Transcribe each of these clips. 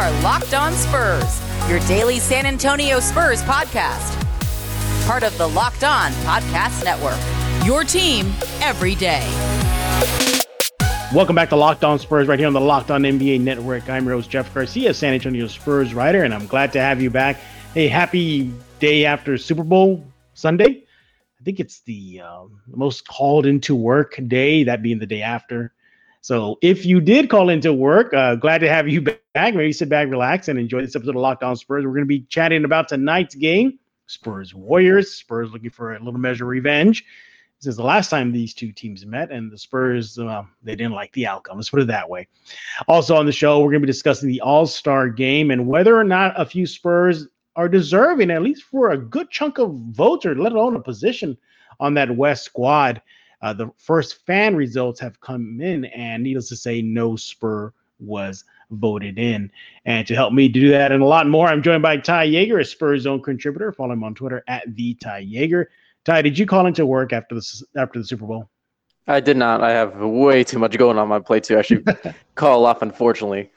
are Locked On Spurs, your daily San Antonio Spurs podcast. Part of the Locked On Podcast Network. Your team every day. Welcome back to Locked On Spurs right here on the Locked On NBA Network. I'm Rose Jeff Garcia, San Antonio Spurs writer, and I'm glad to have you back. Hey, happy day after Super Bowl Sunday. I think it's the um, most called into work day, that being the day after. So if you did call into work, uh, glad to have you back. Maybe sit back, relax, and enjoy this episode of Locked On Spurs. We're going to be chatting about tonight's game Spurs Warriors. Spurs looking for a little measure of revenge. This is the last time these two teams met, and the Spurs, uh, they didn't like the outcome. Let's put it that way. Also on the show, we're going to be discussing the All Star game and whether or not a few Spurs are deserving, at least for a good chunk of votes, or let alone a position on that West squad. Uh, the first fan results have come in, and needless to say, no Spur was voted in. And to help me do that and a lot more, I'm joined by Ty Jager, a Spurs Zone contributor. Follow him on Twitter at the Ty Jager. Ty, did you call into work after the after the Super Bowl? I did not. I have way too much going on my plate to actually call off. Unfortunately.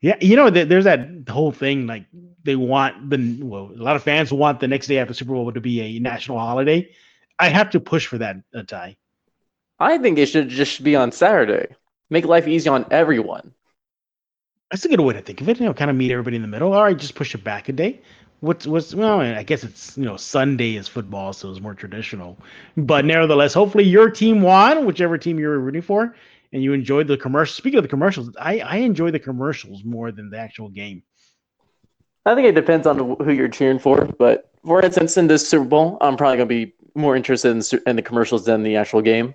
Yeah, you know, there's that whole thing like they want the well, a lot of fans want the next day after Super Bowl to be a national holiday. I have to push for that, uh, Ty. I think it should just be on Saturday. Make life easy on everyone. That's a good way to think of it. You know, kind of meet everybody in the middle. All right, just push it back a day. What's what's well? I guess it's you know Sunday is football, so it's more traditional. But nevertheless, hopefully your team won, whichever team you were rooting for, and you enjoyed the commercial. Speaking of the commercials, I I enjoy the commercials more than the actual game. I think it depends on who you're cheering for, but for instance, in this Super Bowl, I'm probably gonna be more interested in, in the commercials than the actual game.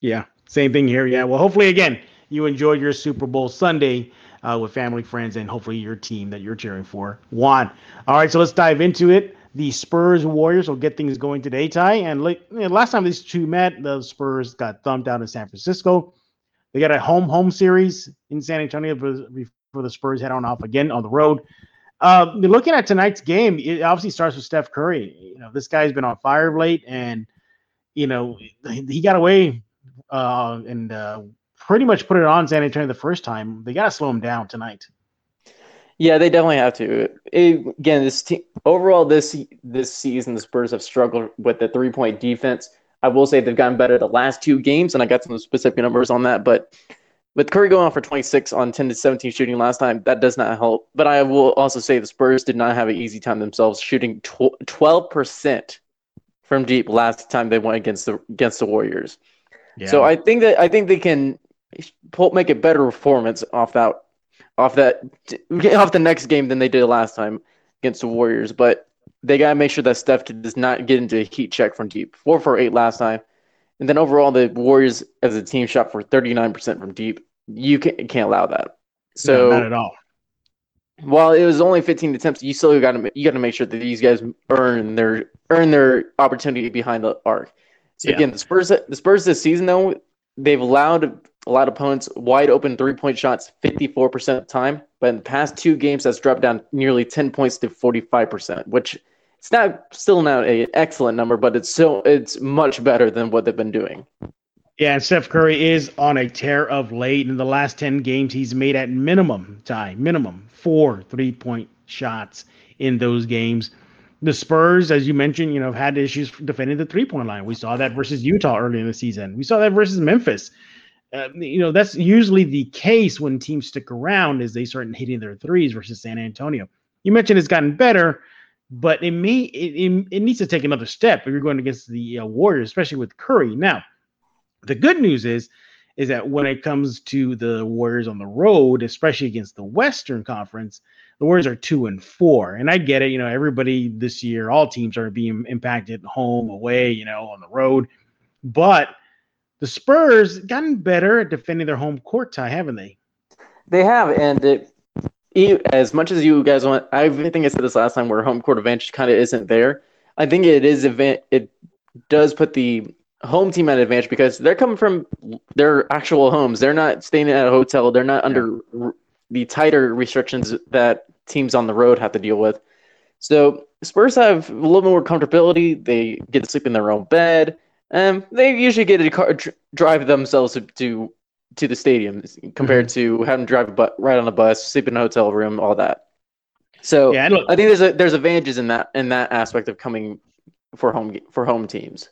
Yeah, same thing here. Yeah, well, hopefully again you enjoyed your Super Bowl Sunday uh, with family, friends, and hopefully your team that you're cheering for won. All right, so let's dive into it. The Spurs Warriors will get things going today, Ty. And like, you know, last time these two met, the Spurs got thumped out in San Francisco. They got a home home series in San Antonio before the Spurs head on off again on the road. Uh, looking at tonight's game, it obviously starts with Steph Curry. You know, this guy's been on fire late, and you know he got away uh, and uh, pretty much put it on San Antonio the first time. They got to slow him down tonight. Yeah, they definitely have to. It, again, this team overall this this season, the Spurs have struggled with the three point defense. I will say they've gotten better the last two games, and I got some specific numbers on that. But with Curry going off for 26 on 10 to 17 shooting last time, that does not help. But I will also say the Spurs did not have an easy time themselves, shooting 12 percent from deep last time they went against the against the Warriors. Yeah. So I think that I think they can pull, make a better performance off that off that off the next game than they did last time against the Warriors. But they gotta make sure that Steph does not get into a heat check from deep. Four for eight last time, and then overall the Warriors as a team shot for thirty nine percent from deep. You can't, can't allow that. So no, not at all. While it was only 15 attempts, you still got to you got to make sure that these guys earn their earn their opportunity behind the arc. So yeah. again, the Spurs the Spurs this season though they've allowed a lot of opponents wide open three point shots 54% of the time. But in the past two games, that's dropped down nearly 10 points to 45%, which it's not still not an excellent number, but it's still it's much better than what they've been doing. Yeah, and Steph Curry is on a tear of late. In the last 10 games, he's made at minimum time, minimum four three point shots in those games. The Spurs, as you mentioned, you know, have had issues defending the three point line. We saw that versus Utah early in the season. We saw that versus Memphis uh, you know that's usually the case when teams stick around is they start hitting their threes versus San Antonio. You mentioned it's gotten better, but it may it, it, it needs to take another step if you're going against the uh, Warriors, especially with Curry. Now, the good news is is that when it comes to the Warriors on the road, especially against the Western Conference, the Warriors are two and four. And I get it, you know, everybody this year, all teams are being impacted home, away, you know, on the road. But the Spurs gotten better at defending their home court Ty, haven't they? They have, and it, as much as you guys want, I think I said this last time, where home court advantage kind of isn't there. I think it is event. It does put the home team at advantage because they're coming from their actual homes. They're not staying at a hotel. They're not under. The tighter restrictions that teams on the road have to deal with. So Spurs have a little more comfortability. They get to sleep in their own bed. Um, they usually get to car drive themselves to, to the stadium compared mm-hmm. to having to drive bu- right on a bus, sleep in a hotel room, all that. So yeah, I think there's a, there's advantages in that in that aspect of coming for home for home teams.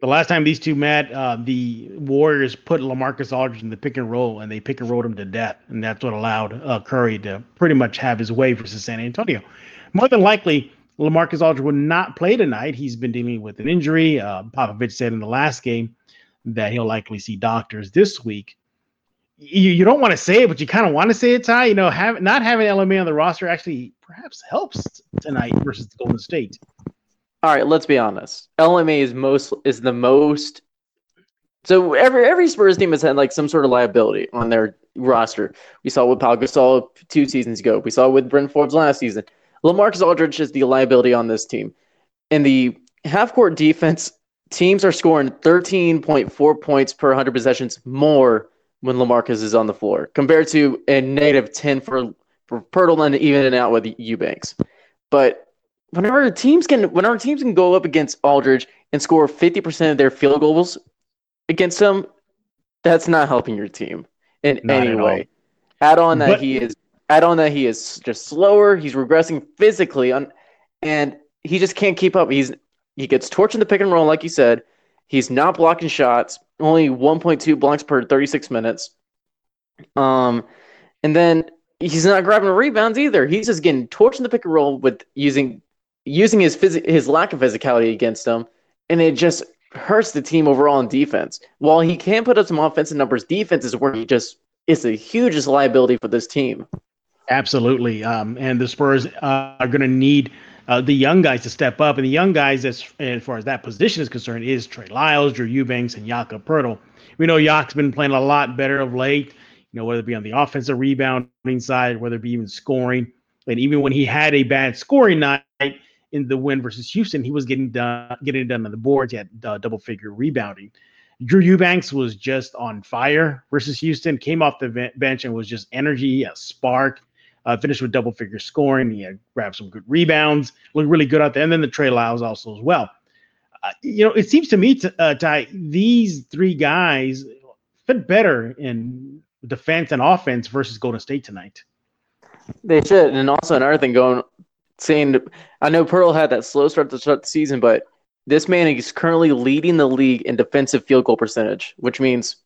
The last time these two met, uh, the Warriors put LaMarcus Aldridge in the pick and roll, and they pick and rolled him to death, and that's what allowed uh, Curry to pretty much have his way versus San Antonio. More than likely, LaMarcus Aldridge will not play tonight. He's been dealing with an injury. Uh, Popovich said in the last game that he'll likely see doctors this week. You, you don't want to say it, but you kind of want to say it, Ty. You know, have, not having LMA on the roster actually perhaps helps tonight versus the Golden State. All right, let's be honest. LMA is most is the most. So every every Spurs team has had like some sort of liability on their roster. We saw with Pau Gasol two seasons ago. We saw with Bryn Forbes last season. LaMarcus Aldridge is the liability on this team. In the half court defense, teams are scoring 13.4 points per 100 possessions more when LaMarcus is on the floor compared to a negative 10 for, for Poeltl and even and out with Eubanks. But whenever teams can whenever teams can go up against Aldridge and score 50% of their field goals against him, that's not helping your team in not any way. Add on that but, he is add on that he is just slower, he's regressing physically on and he just can't keep up. He's he gets torched in the pick and roll, like you said. He's not blocking shots, only 1.2 blocks per 36 minutes. Um, and then he's not grabbing rebounds either. He's just getting torched in the pick and roll with using using his phys- his lack of physicality against him, and it just hurts the team overall in defense. While he can put up some offensive numbers, defense is where he just is the hugest liability for this team. Absolutely, um, and the Spurs uh, are going to need uh, the young guys to step up. And the young guys, as, as far as that position is concerned, is Trey Lyles, Drew Eubanks, and Jakob Poeltl. We know Yak's been playing a lot better of late, you know, whether it be on the offensive rebounding side, whether it be even scoring. And even when he had a bad scoring night in the win versus Houston, he was getting done, getting done on the boards. He had uh, double figure rebounding. Drew Eubanks was just on fire versus Houston, came off the bench and was just energy, a spark. Uh, finished with double figure scoring. He had grabbed some good rebounds, looked really good out there. And then the Trey Lyles also as well. Uh, you know, it seems to me, to, uh, Ty, these three guys fit better in defense and offense versus Golden State tonight. They should. And also another thing going, saying, I know Poeltl had that slow start to start the season, but this man is currently leading the league in defensive field goal percentage, which means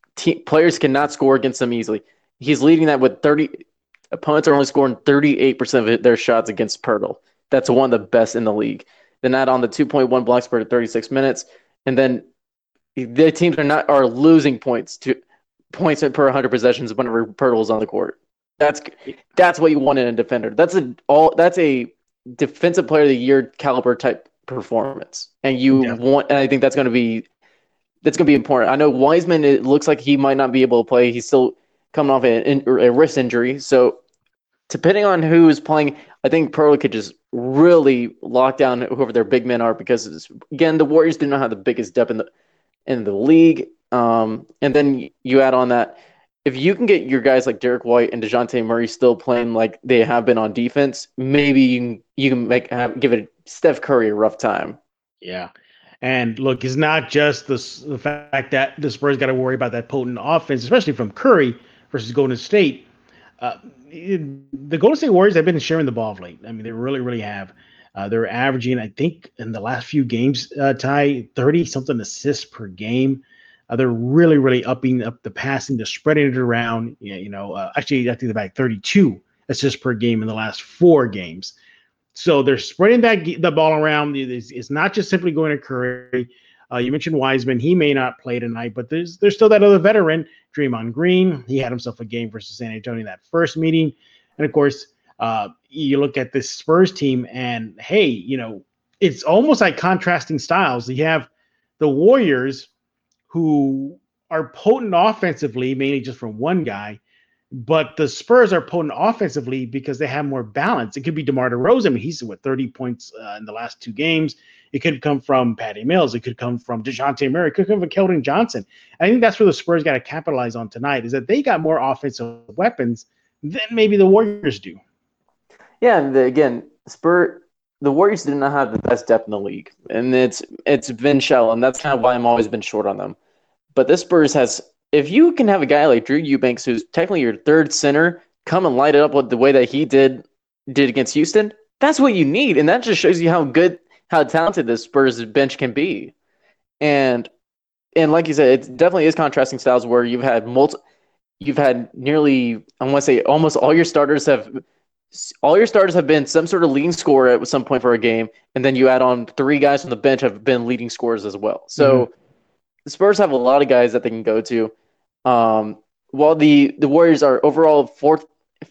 players cannot score against him easily. He's leading that with 30, opponents are only scoring 38% of their shots against Poeltl. That's one of the best in the league. Then add on the 2.1 blocks per 36 minutes, and then the teams are not are losing points to points per 100 possessions whenever is on the court. That's that's what you want in a defender. That's a all that's a defensive player of the year caliber type performance, and you yeah. want. And I think that's going to be that's going to be important. I know Wiseman. It looks like he might not be able to play. He's still coming off a, a wrist injury, so depending on who is playing, I think Poeltl could just really lock down whoever their big men are because again, the Warriors do not have the biggest depth in the in the league. Um, and then you add on that if you can get your guys like Derrick White and Dejounte Murray still playing like they have been on defense, maybe you can you can make have, give it Steph Curry a rough time. Yeah. And look, it's not just the, the fact that the Spurs got to worry about that potent offense, especially from Curry versus Golden State. Uh, the Golden State Warriors have been sharing the ball of late. I mean, they really, really have. Uh, they're averaging, I think, in the last few games, uh, Ty, 30 something assists per game. Uh, they're really, really upping up the passing, they're spreading it around. You know, uh, actually, I think they're back 32 assists per game in the last four games. So they're spreading that the ball around. It's, it's not just simply going to Curry. Uh, you mentioned Wiseman; he may not play tonight, but there's there's still that other veteran, Draymond Green. He had himself a game versus San Antonio that first meeting, and of course, uh, you look at this Spurs team, and hey, you know, it's almost like contrasting styles. You have the Warriors, who are potent offensively, mainly just from one guy, but the Spurs are potent offensively because they have more balance. It could be DeMar DeRozan. I mean, he's with 30 points uh, in the last two games. It could come from Patty Mills. It could come from DeJounte Murray. It could come from Keldon Johnson. I think that's where the Spurs got to capitalize on tonight is that they got more offensive weapons than maybe the Warriors do. Yeah, and the, again, Spur the Warriors did not have the best depth in the league, and it's it's been shallow, and that's kind of why I'm always been short on them. But this Spurs has if you can have a guy like Drew Eubanks, who's technically your third center, come and light it up with the way that he did did against Houston, that's what you need, and that just shows you how good, how talented this Spurs bench can be. And and like you said, it definitely is contrasting styles where you've had multi, you've had nearly I want to say almost all your starters have all your starters have been some sort of leading scorer at some point for a game, and then you add on three guys from the bench have been leading scorers as well. So mm-hmm. the Spurs have a lot of guys that they can go to. Um, while the the Warriors are overall fourth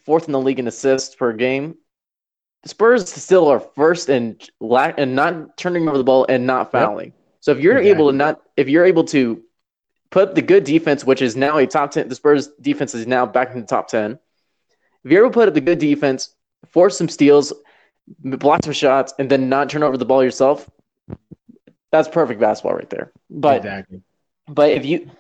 fourth in the league in assists per game, the Spurs still are first in lack and not turning over the ball and not fouling. Yep. So if you're able to not if you're able to put the good defense, which is now a top ten, the Spurs defense is now back in the top ten. If you're put up the good defense, force some steals, block some shots, and then not turn over the ball yourself, that's perfect basketball right there. But exactly. but if you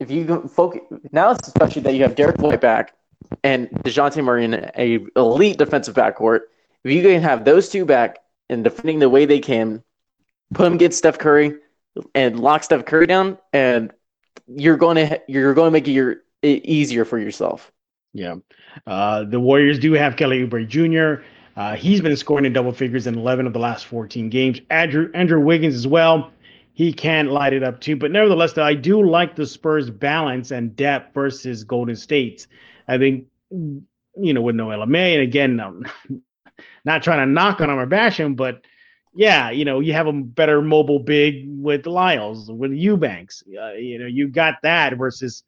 if you focus now, especially that you have Derrick White back and Dejounte Murray in a elite defensive backcourt, if you can have those two back and defending the way they can, put them against Steph Curry and lock Steph Curry down, and you're going to you're going to make it, your, it easier for yourself. Yeah, uh, the Warriors do have Kelly Oubre Jr. Uh, he's been scoring in double figures in 11 of the last 14 games. Andrew Andrew Wiggins as well he can light it up too. But nevertheless, I do like the Spurs' balance and depth versus Golden State's. I think, you know, with no LMA, and again, I'm not trying to knock on him or bash him, but yeah, you know, you have a better mobile big with Lyles, with Eubanks. Uh, you know, you got that versus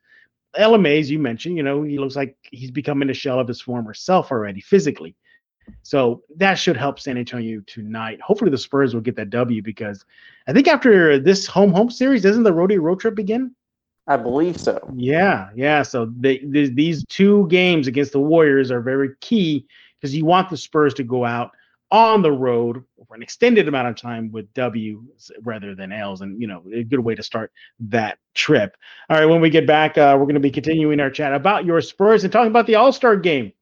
LMA, as you mentioned, you know, he looks like he's becoming a shell of his former self already physically. So that should help San Antonio tonight. Hopefully the Spurs will get that W because I think after this home home series, doesn't the roadie road trip begin? I believe so. Yeah, yeah. So they, they, these two games against the Warriors are very key because you want the Spurs to go out on the road for an extended amount of time with W rather than L's, and you know a good way to start that trip. All right, when we get back, uh, we're going to be continuing our chat about your Spurs and talking about the All Star game,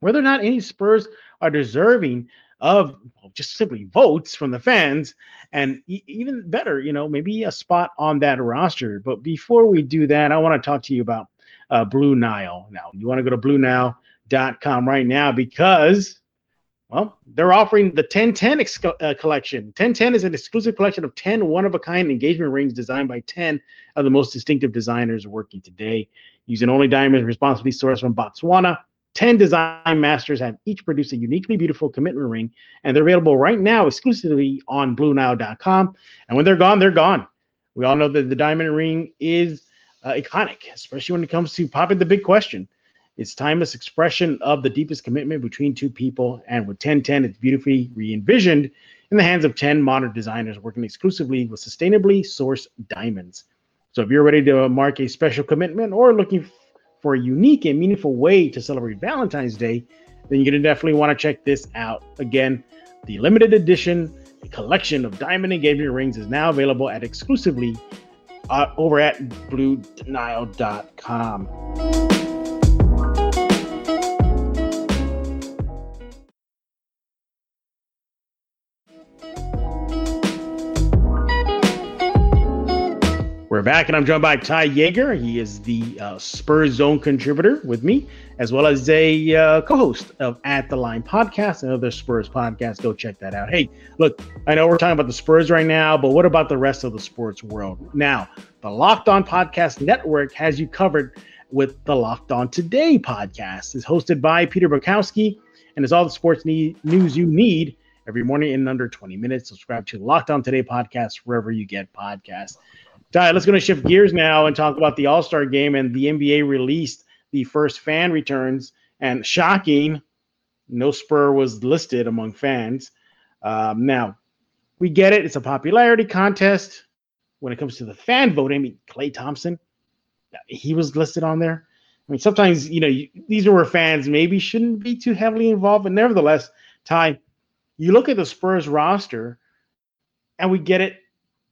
whether or not any Spurs are deserving of just simply votes from the fans and e- even better you know maybe a spot on that roster. But before we do that i want to talk to you about uh, blue nile. Now you want to go to bluenile.com right now because well they're offering the 1010 ex- uh, collection 1010 is an exclusive collection of 10 one-of-a-kind engagement rings designed by 10 of the most distinctive designers working today using only diamonds responsibly sourced from botswana 10 design masters have each produced a uniquely beautiful commitment ring, and they're available right now exclusively on BlueNile.com. And when they're gone, they're gone. We all know that the diamond ring is uh, iconic, especially when it comes to popping the big question. It's timeless expression of the deepest commitment between two people, and with 1010, it's beautifully re-envisioned in the hands of 10 modern designers working exclusively with sustainably sourced diamonds. So if you're ready to mark a special commitment or looking for a unique and meaningful way to celebrate Valentine's Day, then you're going to definitely want to check this out. Again, the limited edition the collection of diamond engagement rings is now available at exclusively uh, over at bluenile.com. back, and I'm joined by Ty Jager. He is the uh, Spurs Zone contributor with me, as well as a uh, co-host of At the Line podcast, another Spurs podcast. Go check that out. Hey, look, I know we're talking about the Spurs right now, but what about the rest of the sports world? Now, the Locked On Podcast Network has you covered with the Locked On Today podcast. is hosted by Peter Bukowski and is all the sports need, news you need every morning in under 20 minutes. Subscribe to Locked On Today podcast wherever you get podcasts. Ty, let's go to shift gears now and talk about the All Star game. And the NBA released the first fan returns. And shocking, no Spur was listed among fans. Um, now, we get it. It's a popularity contest. When it comes to the fan voting, I mean, Klay Thompson, he was listed on there. I mean, sometimes, you know, you, these are where fans maybe shouldn't be too heavily involved. But nevertheless, Ty, you look at the Spurs roster and we get it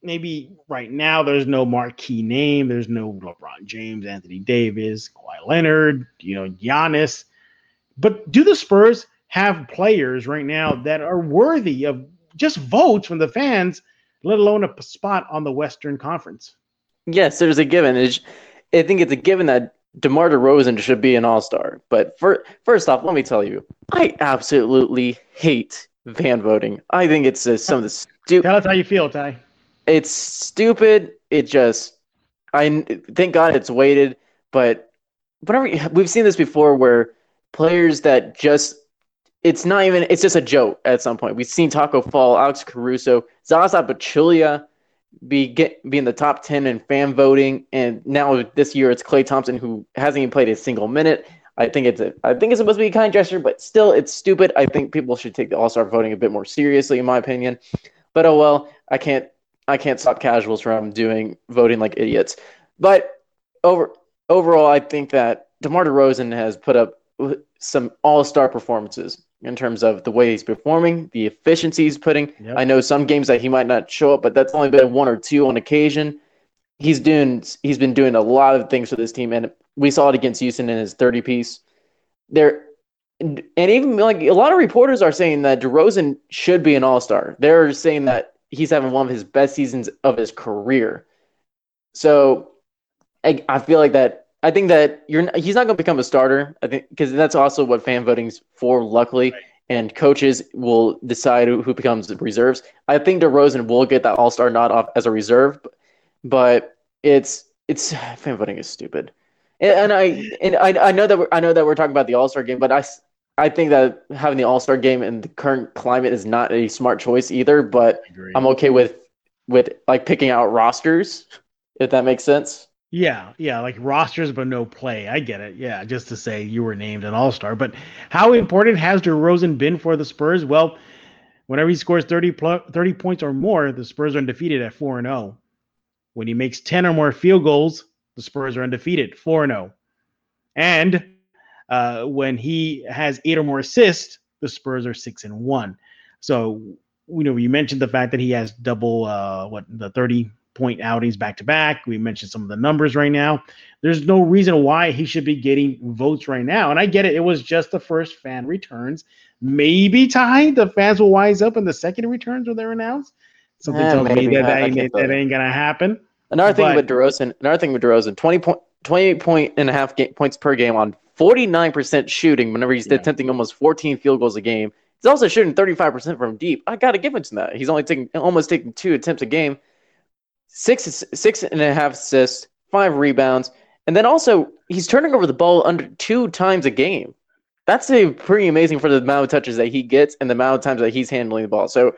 maybe right now there's no marquee name. There's no LeBron James, Anthony Davis, Kawhi Leonard, you know, Giannis. But do the Spurs have players right now that are worthy of just votes from the fans, let alone a spot on the Western Conference? Yes, there's a given. It's, I think it's a given that DeMar DeRozan should be an All Star. But for, first off, let me tell you, I absolutely hate fan voting. I think it's uh, some of the stupid. Tell us how you feel, Ty. It's stupid. It just, I thank God it's weighted. But whenever we've seen this before, where players that just it's not even it's just a joke at some point. We've seen Tacko Fall, Alex Caruso, Zaza Pachulia be get be in the top ten in fan voting, and now this year it's Klay Thompson who hasn't even played a single minute. I think it's a I think it's supposed to be a kind gesture, but still it's stupid. I think people should take the All Star voting a bit more seriously, in my opinion. But oh well, I can't I can't stop casuals from doing voting like idiots. But over overall, I think that DeMar DeRozan has put up some All Star performances in terms of the way he's performing, the efficiency he's putting. Yep. I know some games that he might not show up, but that's only been one or two on occasion. He's doing he's been doing a lot of things for this team, and we saw it against Houston in his 30 piece. There and even like a lot of reporters are saying that DeRozan should be an all star. They're saying that he's having one of his best seasons of his career. So I, I feel like that I think that you're he's not going to become a starter. I think because that's also what fan voting's for. Luckily, right. and coaches will decide who, who becomes reserves. I think DeRozan will get that All Star nod off as a reserve, but it's it's fan voting is stupid. And, and I and I, I know that we're, I know that we're talking about the All Star game, but I I think that having the All Star game in the current climate is not a smart choice either. But I'm okay with with like picking out rosters if that makes sense. Yeah, yeah, like rosters but no play. I get it. Yeah, just to say you were named an All Star. But how important has DeRozan been for the Spurs? Well, whenever he scores 30, 30 points or more, the Spurs are undefeated at 4 and 0. When he makes 10 or more field goals, the Spurs are undefeated 4 and 0. And uh, when he has eight or more assists, the Spurs are 6 and 1. So, you know, you mentioned the fact that he has double, uh, what, the 30 point outings back to back. We mentioned some of the numbers right now. There's no reason why he should be getting votes right now. And I get it. It was just the first fan returns. Maybe Ty, the fans will wise up in the second returns when they're announced. Something tells me that, that, ain't, that ain't gonna happen. Another thing but, with DeRozan, another thing with DeRozan, 20 point, 28 point and a half game, points per game on 49% shooting whenever he's yeah. attempting almost 14 field goals a game. He's also shooting 35% from deep. I got to give him to that. He's only taking almost taking two attempts a game six six and a half assists, five rebounds, and then also he's turning over the ball under two times a game. That's a pretty amazing for the amount of touches that he gets and the amount of times that he's handling the ball. So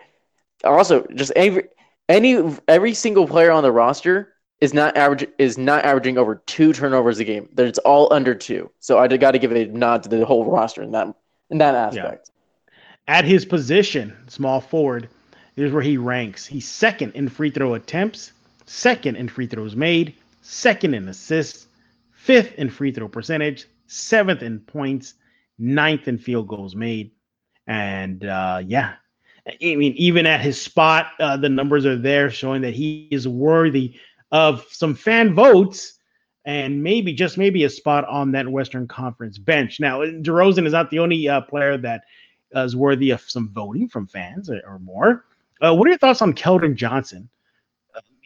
also just every any every single player on the roster is not average is not averaging over two turnovers a game. That it's all under two. So I got to give a nod to the whole roster in that in that aspect. Yeah. At his position, small forward, here's where he ranks. He's second in free throw attempts, second in free throws made, second in assists, fifth in free throw percentage, seventh in points, ninth in field goals made. And uh, yeah, I mean, even at his spot, uh, the numbers are there showing that he is worthy of some fan votes and maybe just maybe a spot on that Western Conference bench. Now, DeRozan is not the only uh, player that is worthy of some voting from fans or, or more. Uh, what are your thoughts on Keldon Johnson?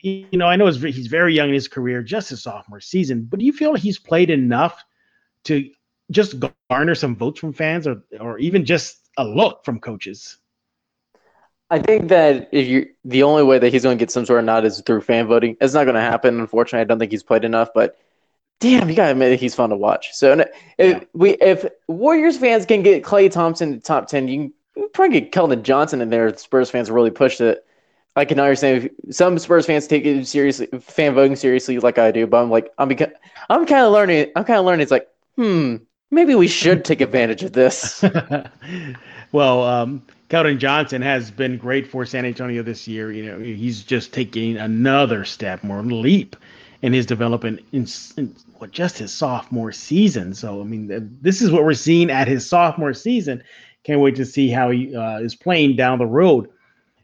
you know, I know he's very young in his career, just his sophomore season, but do you feel he's played enough to just garner some votes from fans or, or even just a look from coaches? I think that if you the only way that he's going to get some sort of nod is through fan voting. It's not going to happen, unfortunately. I don't think he's played enough, but damn, you gotta admit he's fun to watch. So if we if Warriors fans can get Klay Thompson in the top ten, you can probably get Keldon Johnson in there. Spurs fans really pushed it. I can understand some Spurs fans take it seriously, fan voting seriously, like I do. But I'm like, I'm beca- I'm kind of learning. I'm kind of learning. It's like, hmm, maybe we should take advantage of this. well, um, Keldon Johnson has been great for San Antonio this year. You know, he's just taking another step, more leap in his development in, in what just his sophomore season. So, I mean, this is what we're seeing at his sophomore season. Can't wait to see how he uh, is playing down the road.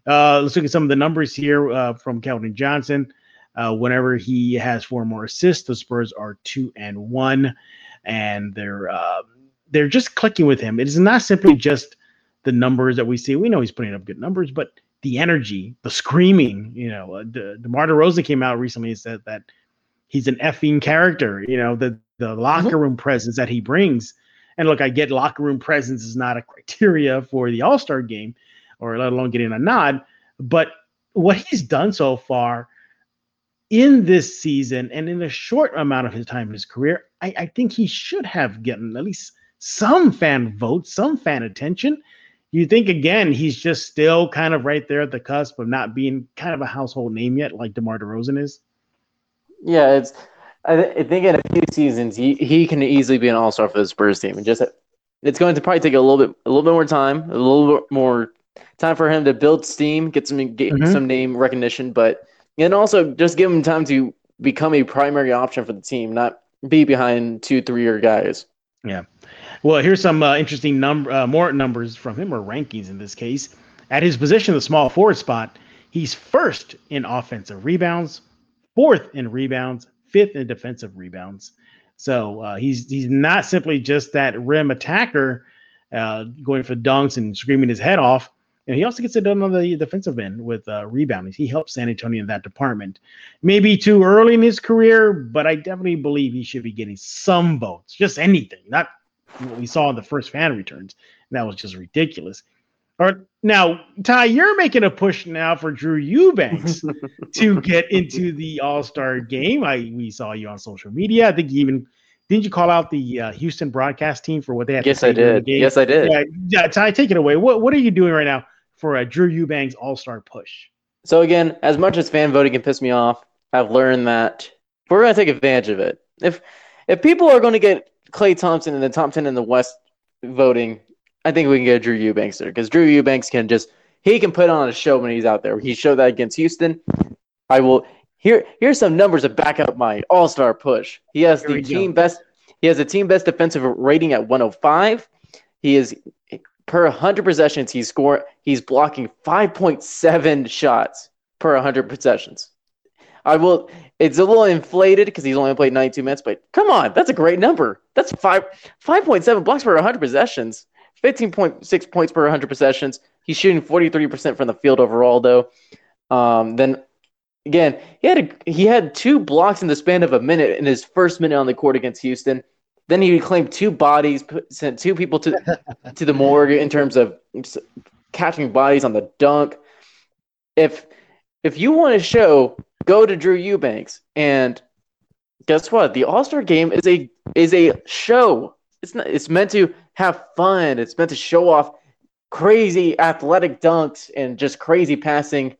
Uh, let's look at some of the numbers here uh, from Keldon Johnson. Uh, whenever he has four more assists, the Spurs are two and one, and they're uh, they're just clicking with him. It is not simply just the numbers that we see. We know he's putting up good numbers, but the energy, the screaming. You know, uh, De- DeMar DeRozan came out recently and said that he's an effing character. You know, the the locker mm-hmm. room presence that he brings. And look, I get locker room presence is not a criteria for the All Star game, or let alone getting a nod. But what he's done so far in this season and in a short amount of his time in his career, I, I think he should have gotten at least some fan votes, some fan attention. You think again, he's just still kind of right there at the cusp of not being kind of a household name yet, like DeMar DeRozan is. Yeah, it's. I, th- I think in a few seasons he, he can easily be an all star for the Spurs team, and just it's going to probably take a little bit a little bit more time, a little bit more time for him to build steam, get some get mm-hmm. some name recognition, but and also just give him time to become a primary option for the team, not be behind two three year guys. Yeah. Well, here's some uh, interesting number, uh, more numbers from him or rankings in this case. At his position, the small forward spot, he's first in offensive rebounds, fourth in rebounds, fifth in defensive rebounds. So uh, he's he's not simply just that rim attacker uh, going for dunks and screaming his head off. And he also gets it done on the defensive end with uh, rebounding. He helps San Antonio in that department. Maybe too early in his career, but I definitely believe he should be getting some votes, just anything, not what we saw in the first fan returns. that was just ridiculous. Or now, Ty, you're making a push now for Drew Eubanks to get into the All Star game. I we saw you on social media. I think you even didn't you call out the uh, Houston broadcast team for what they had? To do. Yes, I did. Yes, I did. Yeah, yeah, Ty, take it away. What what are you doing right now for a Drew Eubanks All Star push? So again, as much as fan voting can piss me off, I've learned that we're going to take advantage of it. If if people are going to get Klay Thompson in the top ten in the West voting, I think we can get Drew Eubanks there because Drew Eubanks can just he can put on a show when he's out there. He showed that against Houston. I will here here's some numbers to back up my All Star push. He has here the team go. best. He has a team best defensive rating at 105. He is per 100 possessions. He's score. He's blocking 5.7 shots per 100 possessions. I will. It's a little inflated because he's only played 92 minutes, but come on, that's a great number. That's five 5.7 blocks per 100 possessions. 15.6 points per 100 possessions. He's shooting 43% from the field overall, though. Um, then again, he had a, he had two blocks in the span of a minute in his first minute on the court against Houston. Then he claimed two bodies, put, sent two people to to the morgue in terms of catching bodies on the dunk. If if you want to show, go to Drew Eubanks, and guess what? The All Star Game is a is a show. It's not. It's meant to have fun. It's meant to show off crazy athletic dunks and just crazy passing.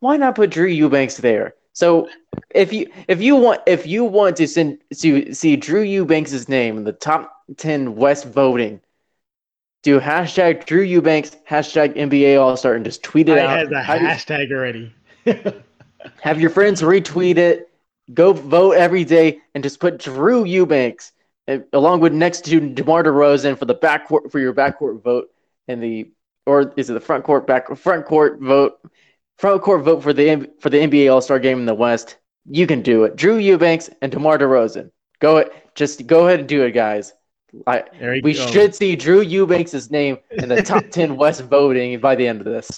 Why not put Drew Eubanks there? So if you if you want if you want to send to see Drew Eubanks' name in the top ten West voting, do hashtag Drew Eubanks hashtag NBA All Star and just tweet it I out. Has a hashtag already. have your friends retweet it. Go vote every day and just put Drew Eubanks eh, along with next to DeMar DeRozan for the backcourt for your backcourt vote and the or is it the front court back front court vote front court vote for the for the NBA All Star Game in the West. You can do it. Drew Eubanks and DeMar DeRozan. Go it. Just go ahead and do it, guys. I, we go. should see Drew Eubanks' name in the top 10 West voting by the end of this.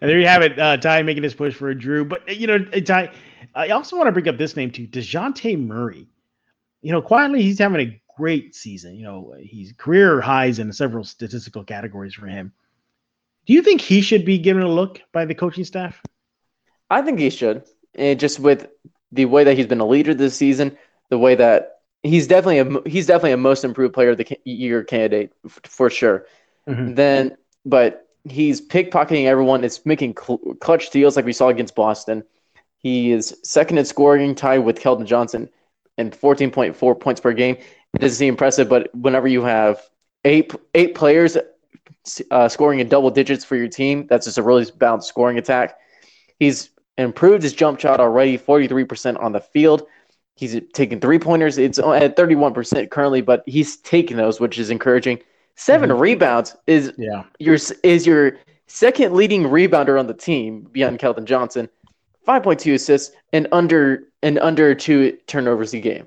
And there you have it, uh, Ty making his push for Drew. But, you know, Ty, I also want to bring up this name too DeJounte Murray you know, quietly he's having a great season. You know, he's career highs in several statistical categories for him. Do you think he should be given a look by the coaching staff? I think he should. And just with the way that he's been a leader this season, the way that he's definitely a he's definitely a most improved player of the year candidate for sure. Mm-hmm. Then, but he's pickpocketing everyone. It's making cl- clutch steals like we saw against Boston. He is second in scoring, tied with Keldon Johnson and 14.4 points per game. It doesn't seem impressive, but whenever you have eight eight players uh, scoring in double digits for your team, that's just a really balanced scoring attack. He's improved his jump shot already, 43% on the field. He's taking three pointers. It's at 31% currently, but he's taking those, which is encouraging. 7 mm-hmm. rebounds is yeah. your is your second leading rebounder on the team beyond Keldon Johnson. 5.2 assists and under and under two turnovers a game.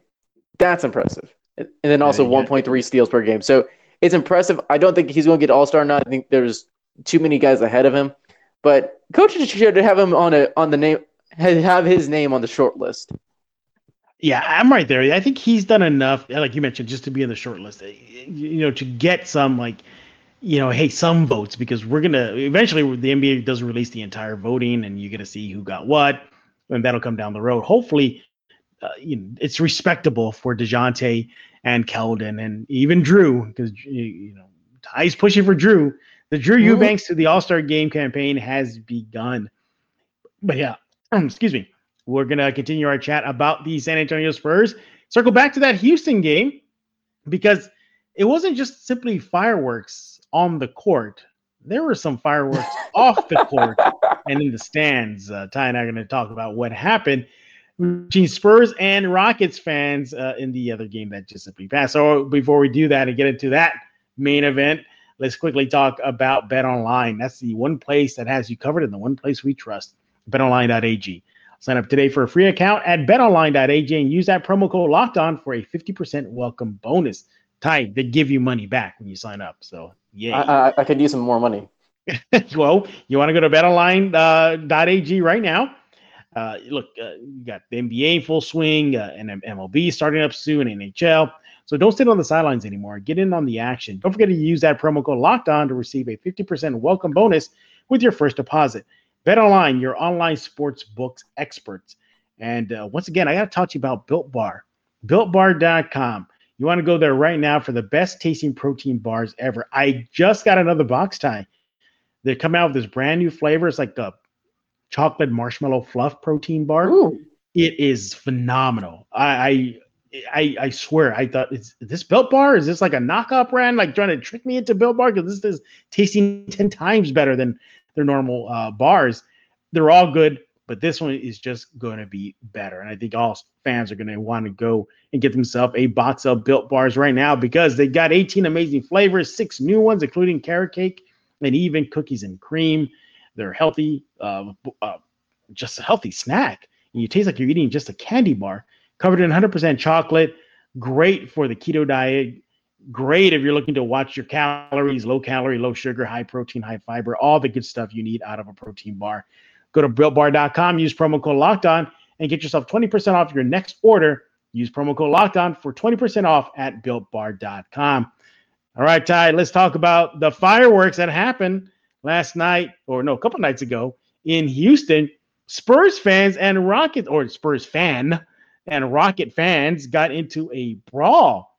That's impressive. And then also 1.3 steals per game. So it's impressive. I don't think he's going to get All Star. Not I think there's too many guys ahead of him. But coaches should have him on a on the name have his name on the short list. Yeah, I'm right there. I think he's done enough, like you mentioned, just to be in the short list. You know, to get some like, you know, hey, some votes because we're gonna eventually the NBA doesn't release the entire voting, and you're gonna see who got what, and that'll come down the road. Hopefully, uh, you know, it's respectable for Dejounte and Keldon and even Drew because you know Ty's pushing for Drew. The Drew mm-hmm. Eubanks to the All Star Game campaign has begun. But yeah, excuse me. We're gonna continue our chat about the San Antonio Spurs. Circle back to that Houston game because it wasn't just simply fireworks on the court. There were some fireworks off the court and in the stands. Uh, Ty and I are going to talk about what happened between Spurs and Rockets fans uh, in the other game that just simply passed. So before we do that and get into that main event, let's quickly talk about Bet Online. That's the one place that has you covered and the one place we trust. BetOnline.ag. Sign up today for a free account at BetOnline.ag and use that promo code Locked On for a 50% welcome bonus. Ty, they give you money back when you sign up. So yeah, I, I, I could use some more money. well, you want to go to BetOnline.ag uh, right now uh, look, uh, you got the NBA full swing uh, and MLB starting up soon, NHL. So don't sit on the sidelines anymore. Get in on the action. Don't forget to use that promo code Locked On to receive a 50% welcome bonus with your first deposit. Bet Online, your online sports books experts. And uh, once again, I got to talk to you about Built Bar. BuiltBar.com. You want to go there right now for the best tasting protein bars ever. I just got another box Ty. They're coming out with this brand new flavor. It's like a chocolate marshmallow fluff protein bar. Ooh. It is phenomenal. I, I I swear I thought is this Built Bar? Is this like a knockoff brand, like trying to trick me into Built Bar? Because this is tasting ten times better than their normal uh, bars. They're all good, but this one is just going to be better. And I think all fans are going to want to go and get themselves a box of Built Bars right now because they got 18 amazing flavors, six new ones, including carrot cake and even cookies and cream. They're healthy, uh, uh, just a healthy snack. And you taste like you're eating just a candy bar covered in 100% chocolate. Great for the keto diet. Great if you're looking to watch your calories, low calorie, low sugar, high protein, high fiber, all the good stuff you need out of a protein bar. Go to builtbar.com, use promo code locked on, and get yourself 20% off your next order. Use promo code locked on for 20% off at builtbar.com. All right, Ty, let's talk about the fireworks that happened last night, or no, a couple nights ago in Houston. Spurs fans and Rocket, or Spurs fan and Rocket fans got into a brawl.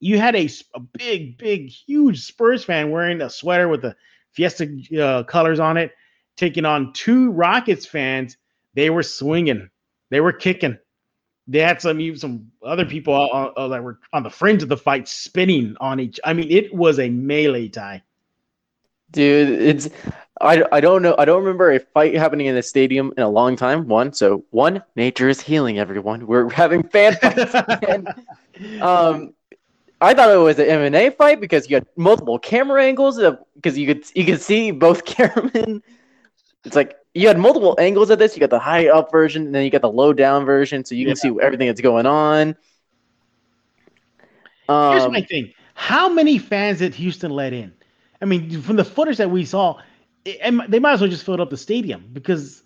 You had a, a big, big, huge Spurs fan wearing a sweater with the Fiesta uh, colors on it, taking on two Rockets fans. They were swinging, they were kicking. They had some even some other people uh, uh, that were on the fringe of the fight spinning on each. I mean, it was a melee Ty. Dude, it's I, I don't know. I don't remember a fight happening in the stadium in a long time. One, so one, nature is healing. Everyone, we're having fan fights. and, um, I thought it was an MMA fight because you had multiple camera angles. Because you could you could see both cameramen. It's like you had multiple angles of this. You got the high up version, and then you got the low down version, so you can see everything that's going on. Um, Here's my thing: How many fans did Houston let in? I mean, from the footage that we saw, it, they might as well just fill up the stadium because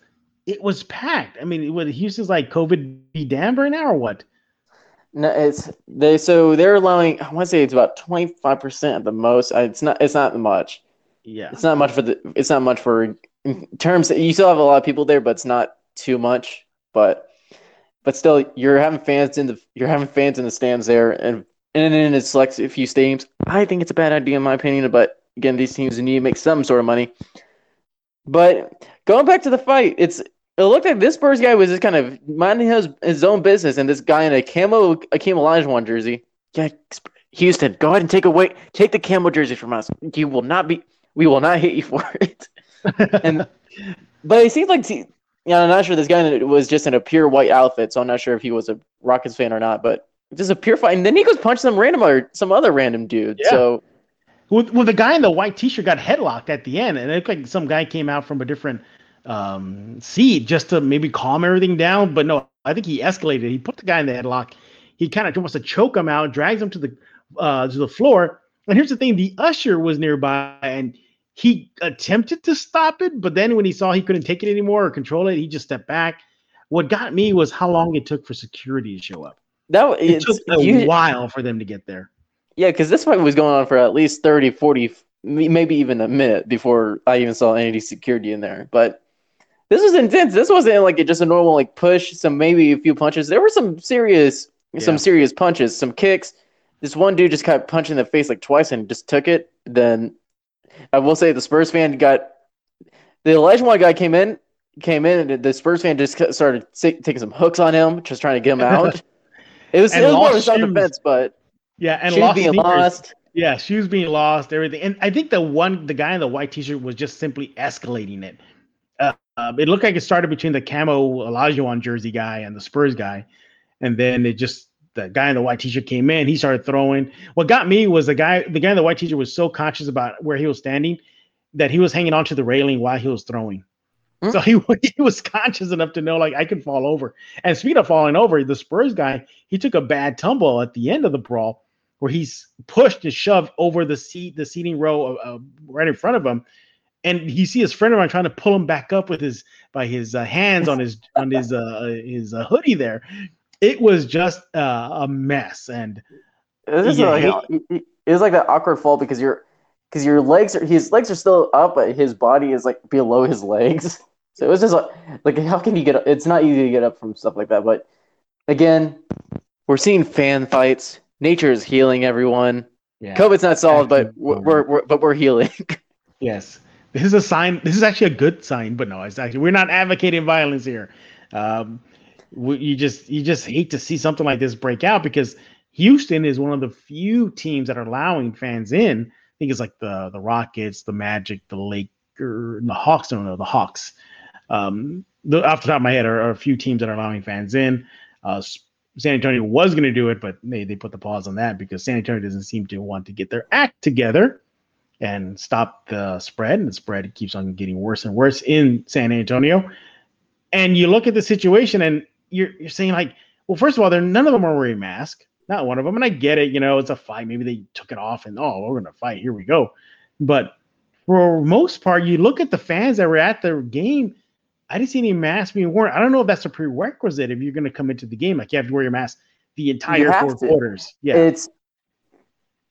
it was packed. I mean, what Houston's like COVID be damned right now or what? No, it's they. So they're allowing. I want to say it's about twenty five percent at the most. It's not. It's not much. Yeah, it's not much for the. It's not much for in terms. You still have a lot of people there, but it's not too much. But but still, you're having fans in the. You're having fans in the stands there, and and then it selects a few stadiums. I think it's a bad idea in my opinion, but Again, these teams need to make some sort of money. But going back to the fight, it's it looked like this Spurs guy was just kind of minding his, his own business, and this guy in a camo Akeem Olajuwon jersey. Yeah, Houston, go ahead and take away take the camo jersey from us. You will not be. We will not hit you for it. and but it seems like yeah, I'm not sure this guy was just in a pure white outfit, so I'm not sure if he was a Rockets fan or not. But just a pure fight, and then he goes punch some random or some other random dude. Yeah. So well, well, the guy in the white T-shirt got headlocked at the end, and it looked like some guy came out from a different um, seat just to maybe calm everything down. But no, I think he escalated. He put the guy in the headlock. He kind of wants to choke him out, drags him to the uh, to the floor. And here's the thing: the usher was nearby, and he attempted to stop it, but then when he saw he couldn't take it anymore or control it, he just stepped back. What got me was how long it took for security to show up. That it took a you, while for them to get there. Yeah, because this fight was going on for at least 30, 40, maybe even a minute before I even saw any security in there. But this was intense. This wasn't like just a normal like push, some maybe a few punches. There were some serious, yeah. some serious punches, some kicks. This one dude just kept punching the face like twice and just took it. Then I will say the Spurs fan got the Olajuwon guy came in, came in, and the Spurs fan just started taking some hooks on him, just trying to get him out. it was, it was more self defense, but yeah, and lost being sneakers. lost. Yeah, shoes being lost, everything, and I think the one, the guy in the white T-shirt was just simply escalating it. Uh, uh, it looked like it started between the camo Olajuwon jersey guy and the Spurs guy, and then it just the guy in the white t-shirt came in. He started throwing. What got me was the guy. The guy in the white t-shirt was so conscious about where he was standing that he was hanging onto the railing while he was throwing. Hmm? So he, he was conscious enough to know like I could fall over. And speed of falling over, the Spurs guy he took a bad tumble at the end of the brawl where he's pushed and shoved over the seat, the seating row uh, right in front of him, and you see his friend of mine trying to pull him back up with his by his uh, hands on his on his uh, his uh, hoodie there. It was just uh, a mess, and this yeah, like, it was like that awkward fall because you're because your legs are his legs are still up, but his body is like below his legs. So it was just like, like how can you get up? It's not easy to get up from stuff like that. But again, we're seeing fan fights. Nature is healing everyone. Yeah. COVID's not solved, but we're, we're but we're healing. yes, this is a sign. This is actually a good sign. But no, it's actually we're not advocating violence here. Um, we, you just you just hate to see something like this break out because Houston is one of the few teams that are allowing fans in I think it's like the the Rockets, the Magic, the Lakers, the Hawks. I don't know the Hawks. Um, the, off the top of my head are, are, a few teams that are allowing fans in. Uh, San Antonio was going to do it, but they they put the pause on that because San Antonio doesn't seem to want to get their act together and stop the spread. And the spread keeps on getting worse and worse in San Antonio. And you look at the situation, and you're you're saying like, well, first of all, none of them are wearing masks not one of them. And I get it, you know, it's a fight. Maybe they took it off and oh, we're gonna fight. Here we go. But for most part, you look at the fans that were at the game. I didn't see any masks being worn. I don't know if that's a prerequisite if you're going to come into the game. Like you have to wear your mask the entire four to. quarters. Yeah, it's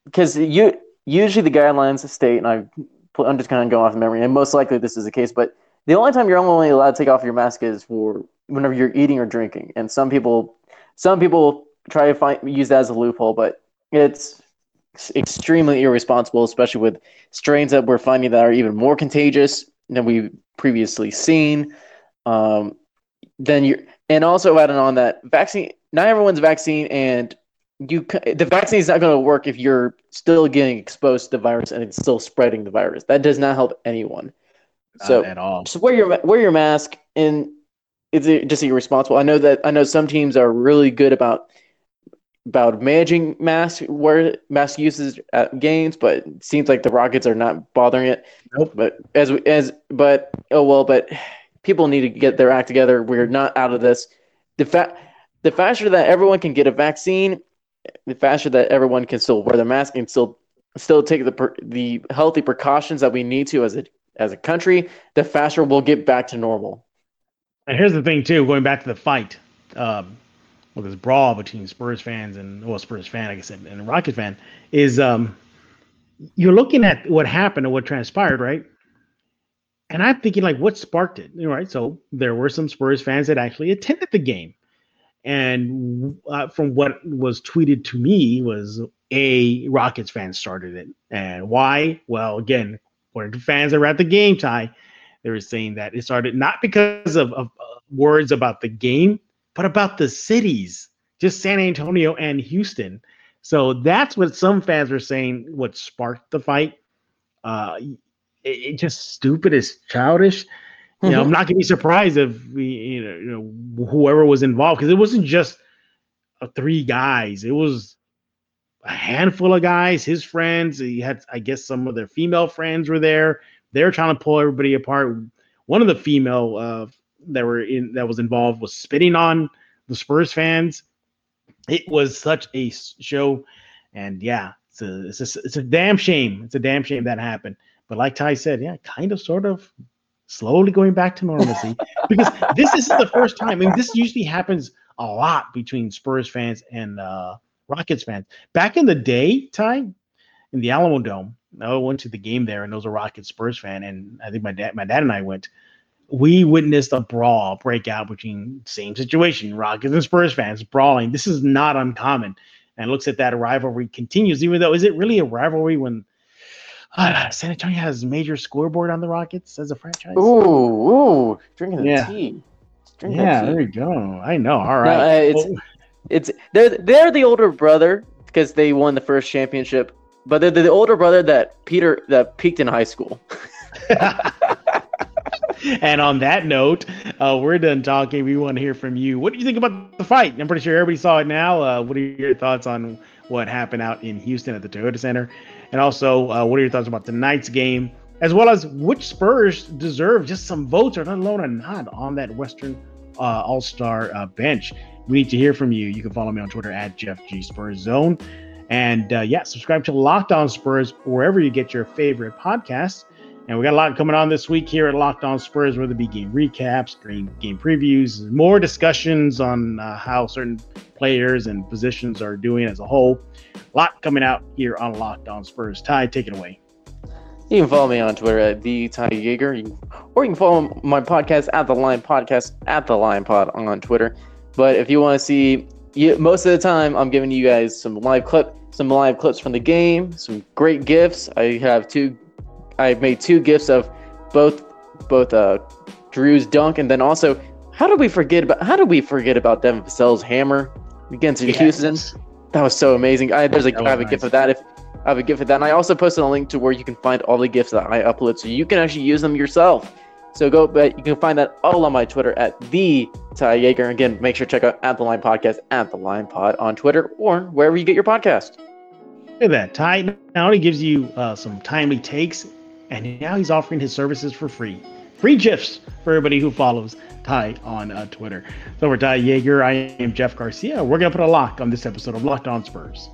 because you usually the guidelines state, and I I'm just kind of going off memory, and most likely this is the case. But the only time you're only allowed to take off your mask is for whenever you're eating or drinking. And some people, some people try to find use that as a loophole, but it's extremely irresponsible, especially with strains that we're finding that are even more contagious than we've previously seen. Um, then you and also adding on that vaccine. Not everyone's vaccine, and you the vaccine is not going to work if you're still getting exposed to the virus and it's still spreading the virus. That does not help anyone. Not so at all. So wear your wear your mask, and it's just irresponsible. I know that I know some teams are really good about about managing mask where mask uses at games, but it seems like the Rockets are not bothering it. Nope. But as as but oh well, but people need to get their act together. We're not out of this. The the faster that everyone can get a vaccine, the faster that everyone can still wear the mask and still still take the per- the healthy precautions that we need to as a as a country, the faster we'll get back to normal. And here's the thing too, going back to the fight. Um, well, this brawl between Spurs fans and well, Spurs fan, I said, and Rocket fan is um, you're looking at what happened and what transpired, right? And I'm thinking like, what sparked it? Right. So there were some Spurs fans that actually attended the game, and uh, from what was tweeted to me was a Rockets fan started it, and why? Well, again, according to fans that were at the game, Ty, they were saying that it started not because of, of uh, words about the game but about the cities, just San Antonio and Houston. So that's what some fans were saying. What sparked the fight? Uh, it, it just stupid, it's childish. You know, I'm mm-hmm. not gonna be surprised if we, you know, you know whoever was involved because it wasn't just uh, three guys. It was a handful of guys, his friends. He had, I guess, some of their female friends were there. They were trying to pull everybody apart. One of the female uh, that were in that was involved was spitting on the Spurs fans. It was such a show, and yeah, it's a it's a, it's a damn shame. It's a damn shame that happened. But like Ty said, yeah, kind of sort of slowly going back to normalcy because this, this is the first time. I mean, this usually happens a lot between Spurs fans and uh, Rockets fans. Back in the day time in the Alamodome, I went to the game there and there was a Rockets Spurs fan, and I think my dad, my dad and I went. We witnessed a brawl break out between same situation, Rockets and Spurs fans brawling. This is not uncommon, and looks at that rivalry continues. Even though, is it really a rivalry when uh, San Antonio has major scoreboard on the Rockets as a franchise? Ooh, ooh, drinking the Yeah. tea. Drinking yeah, the tea. there you go. I know. All right. No, uh, it's Well, it's they're they're the older brother because they won the first championship, but they're the older brother that Peter that peaked in high school. and on that note, uh, we're done talking. We want to hear from you. What do you think about the fight? I'm pretty sure everybody saw it now. Uh, what are your thoughts on what happened out in Houston at the Toyota Center? And also, uh, what are your thoughts about tonight's game, as well as which Spurs deserve just some votes or let alone a nod on that Western uh, All Star uh, bench? We need to hear from you. You can follow me on Twitter at Jeff G Spurs Zone. And uh, yeah, subscribe to Locked On Spurs wherever you get your favorite podcasts. And we got a lot coming on this week here at Locked On Spurs, whether it be game recaps, game, game previews, more discussions on uh, how certain players and positions are doing as a whole. A lot coming out here on Locked On Spurs. Ty, take it away. You can follow me on Twitter at the Ty you- or you can follow my podcast at the Lion Podcast at the Lion Pod on Twitter. But if you want to see, you, most of the time I'm giving you guys some live clip, some live clips from the game, some great gifts. I have two, I made two gifts of both, both uh, Drew's dunk and then also how did we forget about how did we forget about Devin Vassell's hammer against Houston? That was so amazing. I there's a I have a was gift of that. If I have a gift of that, and I also posted a link to where you can find all the gifts that I upload, so you can actually use them yourself. So go, but you can find that all on my Twitter at the Ty Jager. Again, make sure to check out at the Line Podcast at the Line Pod on Twitter or wherever you get your podcast. Look at that. Ty not only gives you uh, some timely takes, and now he's offering his services for free. Free GIFs for everybody who follows Ty on uh, Twitter. So we're Ty Jager. I am Jeff Garcia. We're going to put a lock on this episode of Locked On Spurs.